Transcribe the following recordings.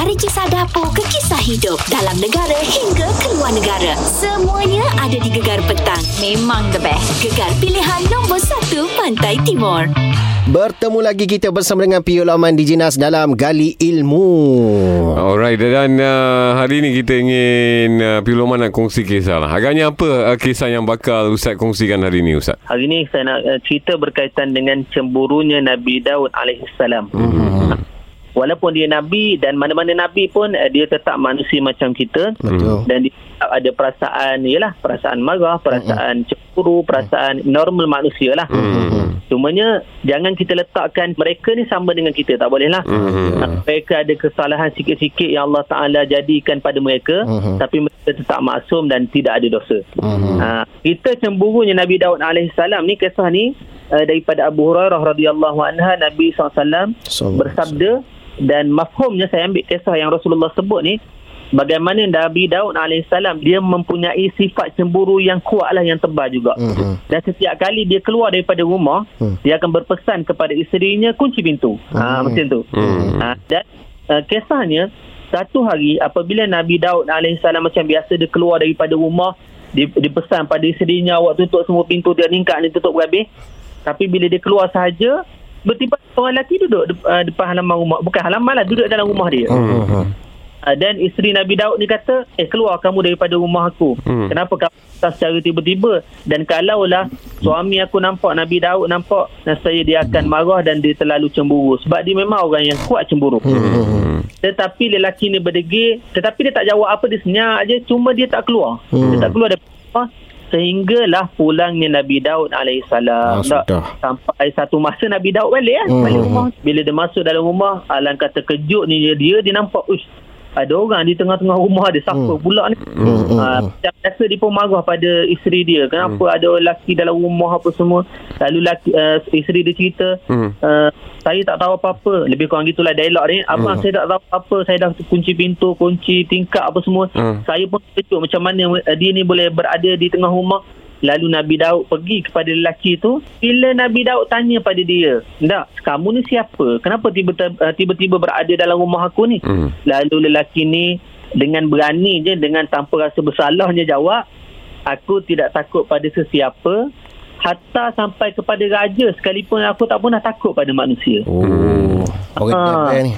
Dari kisah dapur ke kisah hidup dalam negara hingga ke luar negara. Semuanya ada di Gegar Petang. Memang the best. Gegar pilihan nombor 1 Pantai Timur. Bertemu lagi kita bersama dengan Piul Aman di Jinas dalam Gali Ilmu. Alright dan uh, hari ini kita ingin uh, Piloman nak kongsi kisah lah. Agaknya apa uh, kisah yang bakal Ustaz kongsikan hari ini Ustaz? Hari ini saya nak uh, cerita berkaitan dengan cemburunya Nabi Daud alaihissalam. Mhm. Walaupun dia nabi dan mana-mana nabi pun uh, dia tetap manusia macam kita Betul. dan dia ada perasaan yalah perasaan marah, perasaan cemburu, perasaan normal manusia lah. Hmm. Cumanya jangan kita letakkan mereka ni sama dengan kita tak boleh lah. Hmm. Mereka ada kesalahan sikit-sikit yang Allah Taala jadikan pada mereka Mhm. tapi mereka tetap maksum dan tidak ada dosa. Mhm. Ha, kita cemburunya Nabi Daud alaihissalam ni kisah ni uh, daripada Abu Hurairah radhiyallahu anha Nabi SAW bersabda dan mafhumnya saya ambil kisah yang Rasulullah sebut ni bagaimana Nabi Daud alaihissalam dia mempunyai sifat cemburu yang kuatlah yang tebal juga. Mhm. Dan setiap kali dia keluar daripada rumah, Hmm. dia akan berpesan kepada isterinya kunci pintu. Ha Hmm. macam tu. Hmm. Ha, dan uh, kisahnya satu hari apabila Nabi Daud alaihissalam macam biasa dia keluar daripada rumah, dia, dia pesan pada isterinya awak tutup semua pintu dia ningkat ni tutup berhabis. Tapi bila dia keluar sahaja, bertiba seorang lelaki duduk de, uh, depan halaman rumah. Bukan halaman lah, duduk dalam rumah dia. Mhm. Uh, dan isteri Nabi Daud ni kata, eh keluar kamu daripada rumah aku. Hmm. Kenapa kamu datang secara tiba-tiba? Dan kalaulah suami aku nampak Nabi Daud nampak, saya dia akan marah dan dia terlalu cemburu. Sebab dia memang orang yang kuat cemburu. Hmm. Tetapi lelaki ni berdegil, tetapi dia tak jawab apa, dia senyap je. Cuma dia tak keluar. Hmm. Dia tak keluar daripada rumah. Sehinggalah pulangnya Nabi Daud Ah, alaihissalam. sudah. Sampai satu masa Nabi Daud balik kan. Hmm. Balik rumah. Bila dia masuk dalam rumah, alangkah terkejut ni dia, dia, dia nampak, uish, ada orang di tengah-tengah rumah dia. Siapa Hmm. pula ni? Hmm. Ha, macam biasa dia pun marah pada isteri dia. Kenapa ada lelaki dalam rumah apa semua. Lalu lelaki, uh, isteri dia cerita, Hmm. uh, saya tak tahu apa-apa. Lebih kurang gitulah dialog ni. Abang Hmm. saya tak tahu apa-apa. Saya dah kunci pintu, kunci tingkap apa semua. Hmm. Saya pun terkejut macam mana uh, dia ni boleh berada di tengah rumah. Lalu Nabi Daud pergi kepada lelaki tu. Bila Nabi Daud tanya pada dia, "Tak, kamu ni siapa? Kenapa tiba- uh, tiba-tiba berada dalam rumah aku ni?" Hmm. Lalu lelaki ni dengan berani je dengan tanpa rasa bersalahnya jawab, "Aku tidak takut pada sesiapa, hatta sampai kepada raja sekalipun aku tak pernah takut pada manusia." Oh. Orang Ah. tebel ni.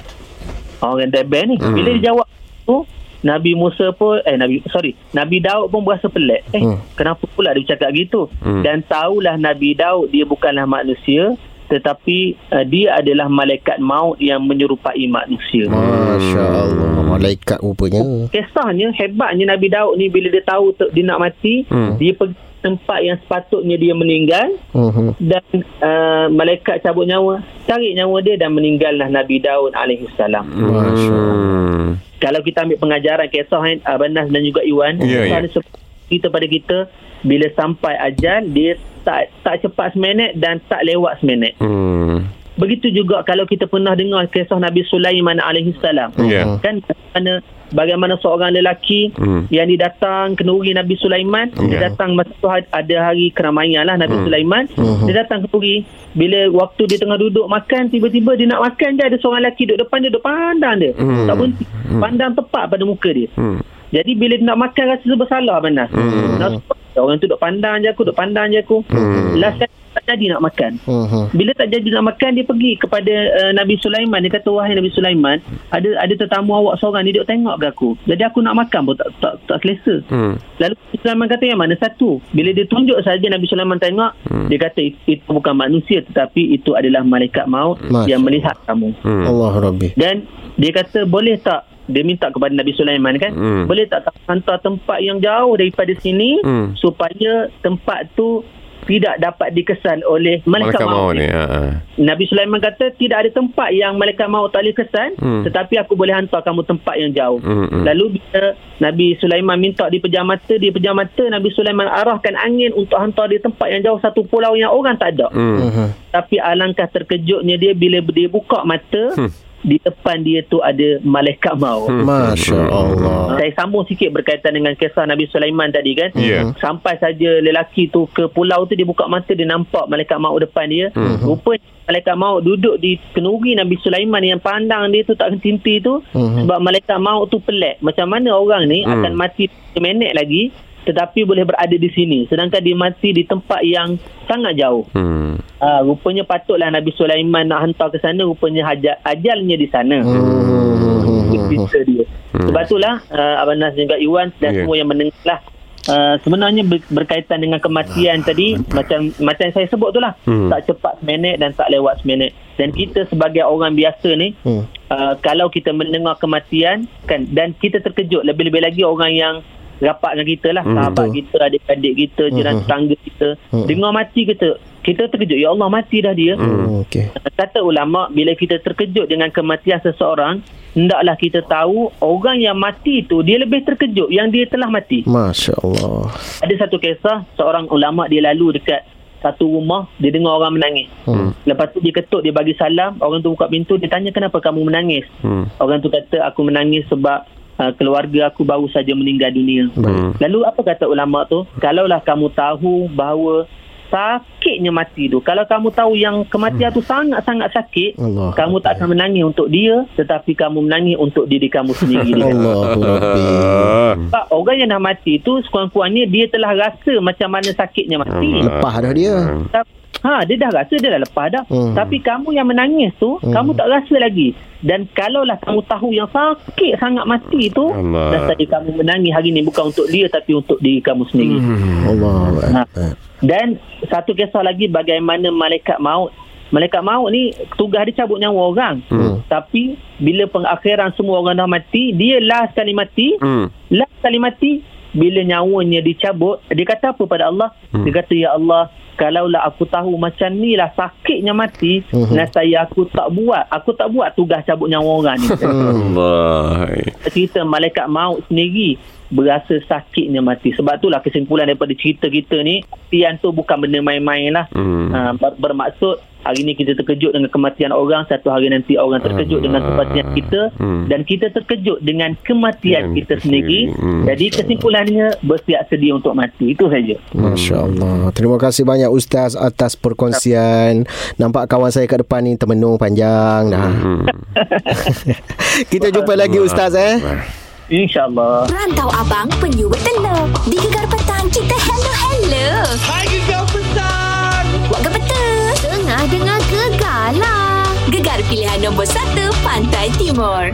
Orang debel ni. Hmm. Bila dia jawab tu, Nabi Musa pun eh Nabi sorry, Nabi Daud pun berasa pelik. Eh, Hmm. kenapa pula dia cakap gitu? Hmm. Dan tahulah Nabi Daud dia bukanlah manusia tetapi uh, dia adalah malaikat maut yang menyerupai manusia. Masya Allah. Malaikat rupanya. Kisahnya hebatnya Nabi Daud ni bila dia tahu dia nak mati, Hmm. dia pergi tempat yang sepatutnya dia meninggal Mhm. dan uh, malaikat cabut nyawa, tarik nyawa dia dan meninggallah Nabi Daud alaihissalam. Masya Allah. Hmm. Kalau kita ambil pengajaran kisah kan Abang Nas dan juga Iwan, kisah ni se- kita pada kita bila sampai ajal dia tak tak cepat seminit dan tak lewat seminit. Hmm. Begitu juga kalau kita pernah dengar kisah Nabi Sulaiman alaihissalam. Ya. Kan bagaimana bagaimana seorang lelaki Hmm. yang didatang kenuri Nabi Sulaiman Ya. dia datang masa tu ada hari keramaian lah Nabi Hmm. Sulaiman Hmm. dia datang kenuri bila waktu dia tengah duduk makan tiba-tiba dia nak makan je ada seorang lelaki duduk depan dia duduk pandang dia Hmm. tak berhenti pandang tepat pada muka dia Hmm. jadi bila dia nak makan rasa bersalah benar Hmm. Nak- orang tu duduk pandang je aku duduk pandang je aku Hmm. last kali tak jadi nak makan Mhm. bila tak jadi nak makan dia pergi kepada uh, Nabi Sulaiman dia kata wahai Nabi Sulaiman ada ada tetamu awak seorang ni duduk tengok ke aku jadi aku nak makan pun tak tak, tak selesa Hmm. lalu Nabi Sulaiman kata yang mana satu bila dia tunjuk saja Nabi Sulaiman tengok Hmm. dia kata itu, itu bukan manusia tetapi itu adalah malaikat maut Masya yang melihat kamu Hmm. Allah Rabbi. dan dia kata boleh tak dia minta kepada Nabi Sulaiman kan Hmm. boleh tak hantar tempat yang jauh daripada sini Hmm. supaya tempat tu tidak dapat dikesan oleh malaikat, Malaikat maut maut ni. Ha. ha. Nabi Sulaiman kata tidak ada tempat yang malaikat maut tak boleh kesan Hmm. tetapi aku boleh hantar kamu tempat yang jauh. Hmm, hmm. Lalu bila Nabi Sulaiman minta di pejam mata, di pejam mata Nabi Sulaiman arahkan angin untuk hantar di tempat yang jauh satu pulau yang orang tak ada. Hmm. Mhm. Tapi alangkah terkejutnya dia bila dia buka mata Hmm. Di depan dia tu ada malaikat maut. Hmm. Masya Allah. Saya sambung sikit berkaitan dengan kisah Nabi Sulaiman tadi kan. Ya. Sampai saja lelaki tu ke pulau tu dia buka mata dia nampak malaikat maut depan dia. Mhm. Rupanya malaikat maut duduk di kenuri Nabi Sulaiman yang pandang dia tu tak henti tu Mhm. sebab malaikat maut tu pelik. Macam mana orang ni Hmm. akan mati 3 minit lagi tetapi boleh berada di sini sedangkan dia mati di tempat yang sangat jauh. Hmm. Ah, rupanya patutlah Nabi Sulaiman nak hantar ke sana rupanya hajat ajalnya di sana. Hmm. Cerita dia. Hmm. Sebab itulah uh, Abang Nas juga Iwan dan Ya. semua yang mendengar lah. Uh, sebenarnya ber- berkaitan dengan kematian tadi macam macam saya sebut tu lah Hmm. tak cepat seminit dan tak lewat seminit dan kita sebagai orang biasa ni Hmm. uh, kalau kita mendengar kematian kan dan kita terkejut lebih-lebih lagi orang yang rapat dengan kita lah Hmm, sahabat betul. kita adik-adik kita jiran Hmm. tetangga kita Hmm. dengar mati kita kita terkejut ya Allah mati dah dia Hmm. Okey. Kata ulama bila kita terkejut dengan kematian seseorang, hendaklah kita tahu orang yang mati itu dia lebih terkejut yang dia telah mati. Masya Allah. Ada satu kisah seorang ulama dia lalu dekat satu rumah dia dengar orang menangis. Hmm. Lepas tu dia ketuk dia bagi salam, orang tu buka pintu dia tanya kenapa kamu menangis? Hmm. Orang tu kata aku menangis sebab uh, keluarga aku baru saja meninggal dunia. Hmm. Lalu apa kata ulama tu? Kalaulah kamu tahu bahawa sakitnya mati tu. Kalau kamu tahu yang kematian tu sangat-sangat sakit, Allah. kamu tak akan menangis untuk dia, tetapi kamu menangis untuk diri kamu sendiri. dia kata. Allahu Rabbi. Ah. Sebab orang yang dah mati tu sekurang-kurangnya dia telah rasa macam mana sakitnya mati. Allah. Lepas dah dia. Ha, dia dah rasa dia dah lepas dah. Hmm. Tapi kamu yang menangis tu, Hmm. kamu tak rasa lagi. Dan kalaulah kamu tahu yang sakit sangat mati tu, Allah. dah tadi kamu menangis hari ni bukan untuk dia tapi untuk diri kamu sendiri. Hmm. Allah. Ha. Dan satu kisah lagi bagaimana malaikat maut. Malaikat maut ni tugas dia cabut nyawa orang. Hmm. Tapi bila pengakhiran semua orang dah mati, dia last kali mati, Hmm. last kali mati bila nyawanya dicabut, dia kata apa pada Allah? Hmm. Dia kata ya Allah, kalaulah aku tahu macam ni lah sakitnya mati, Mhm. nasaya aku tak buat, aku tak buat tugas cabut nyawa orang ni. Allah. cerita malaikat maut sendiri berasa sakitnya mati. Sebab itulah kesimpulan daripada cerita kita ni, kematian tu bukan benda main-main lah. Hmm. Ha, ber- bermaksud hari ni kita terkejut dengan kematian orang, satu hari nanti orang terkejut dengan kematian kita Hmm. dan kita terkejut dengan kematian Hmm, kita sendiri. Hmm. Jadi kesimpulannya bersiap sedia untuk mati. Itu saja. Masya Allah. Terima kasih banyak Ustaz atas perkongsian. Nampak kawan saya kat depan ni termenung panjang dah. Hmm. Kita jumpa lagi Ustaz eh. InsyaAllah. Rantau Abang Penyuwet Telur Di Gegar Petang Kita hello-hello Hai Gegar Tengah dengar Gegar lah. Gegar pilihan nombor 1 Pantai Timur